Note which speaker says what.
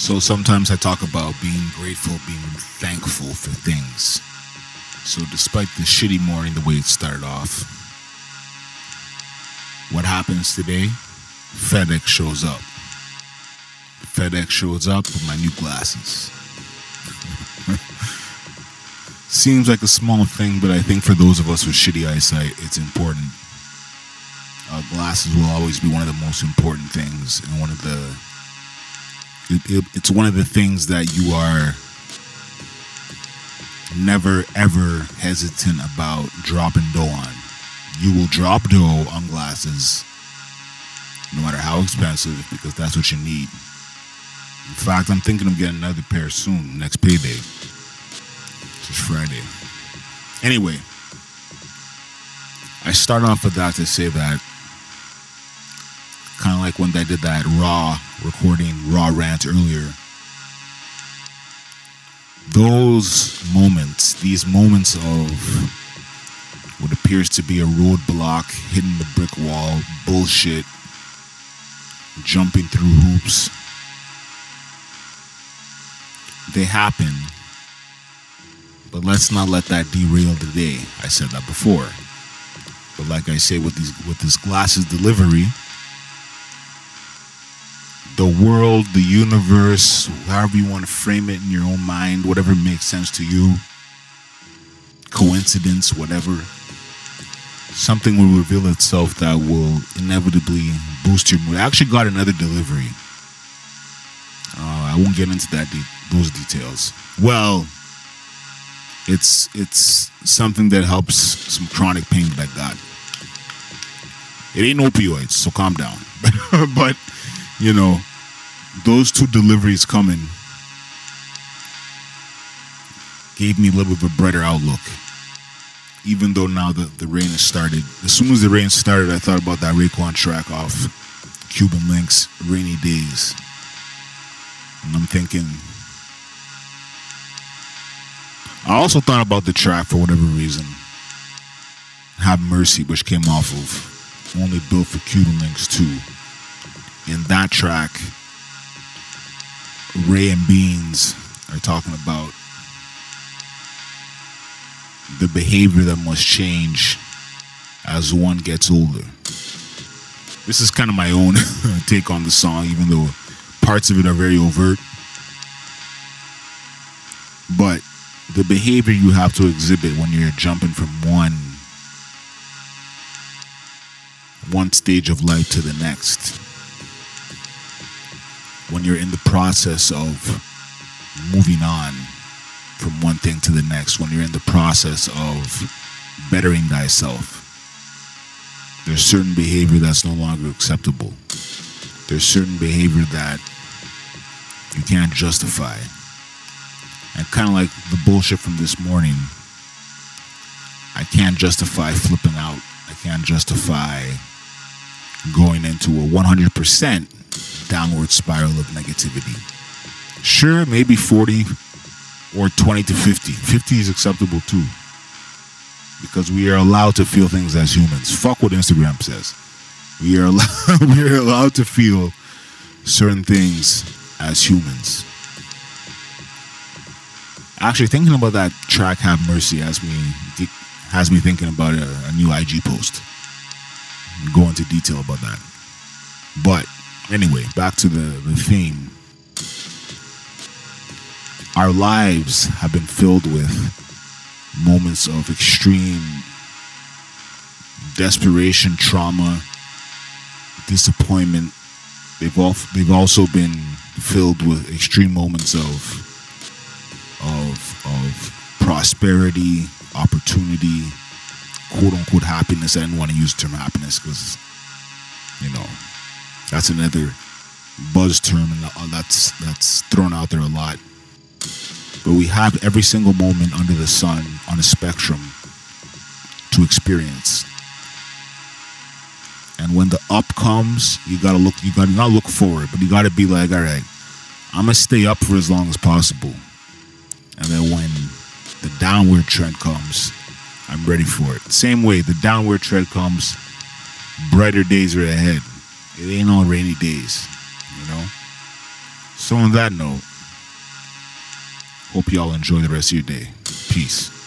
Speaker 1: So sometimes I talk about being grateful, being thankful for things. So despite the shitty morning, the way it started off, what happens today? FedEx shows up. FedEx shows up with my new glasses. Seems like a small thing, but I think for those of us with shitty eyesight, it's important. Uh, glasses will always be one of the most important things, and one of the it, it, it's one of the things that you are never ever hesitant about dropping dough on. You will drop dough on glasses, no matter how expensive, because that's what you need. In fact, I'm thinking of getting another pair soon, next payday. It's Friday. Anyway, I start off with that to say that kind of like when they did that raw recording, raw rant earlier. Those moments, these moments of what appears to be a roadblock, hitting the brick wall, bullshit, jumping through hoops, they happen. But let's not let that derail the day. I said that before. But like I say with these with this glasses delivery, the world, the universe, however you want to frame it in your own mind, whatever makes sense to you, coincidence, whatever, something will reveal itself that will inevitably boost your mood. I actually got another delivery. Uh, I won't get into that de- those details. Well, it's it's something that helps some chronic pain that I got. It ain't opioids, so calm down. but you know, those two deliveries coming gave me a little bit of a brighter outlook. Even though now that the rain has started, as soon as the rain started, I thought about that Raekwon track off Cuban Linx, Rainy Days. And I'm thinking, I also thought about the track for whatever reason. Have Mercy, which came off of Only Built for Cuban Linx 2. In that track, Ray and Beans are talking about the behavior that must change as one gets older. This is kind of my own take on the song, even though parts of it are very overt. But the behavior you have to exhibit when you're jumping from one one stage of life to the next when you're in the process of moving on from one thing to the next, when you're in the process of bettering thyself, there's certain behavior that's no longer acceptable. There's certain behavior that you can't justify. And kind of like the bullshit from this morning, I can't justify flipping out. I can't justify going into a 100% downward spiral of negativity. Sure, maybe 40 or 20 to 50. 50 is acceptable too. Because we are allowed to feel things as humans. Fuck what Instagram says. We are allowed, we are allowed to feel certain things as humans. Actually, thinking about that track "Have Mercy" has me has me thinking about a, a new IG post. Go into detail about that. But anyway, back to the, the theme. Our lives have been filled with moments of extreme desperation, trauma, disappointment. They've all they've also been filled with extreme moments of of of prosperity, opportunity, quote unquote happiness. I didn't want to use the term happiness because you know that's another buzz term uh, that's that's thrown out there a lot. But we have every single moment under the sun on a spectrum to experience. And when the up comes, you gotta look. You gotta not look forward, but you gotta be like, all right, I'm gonna stay up for as long as possible. And then when the downward trend comes, I'm ready for it. Same way, the downward trend comes, brighter days are ahead. It ain't on rainy days, you know. So on that note, hope y'all enjoy the rest of your day. Peace.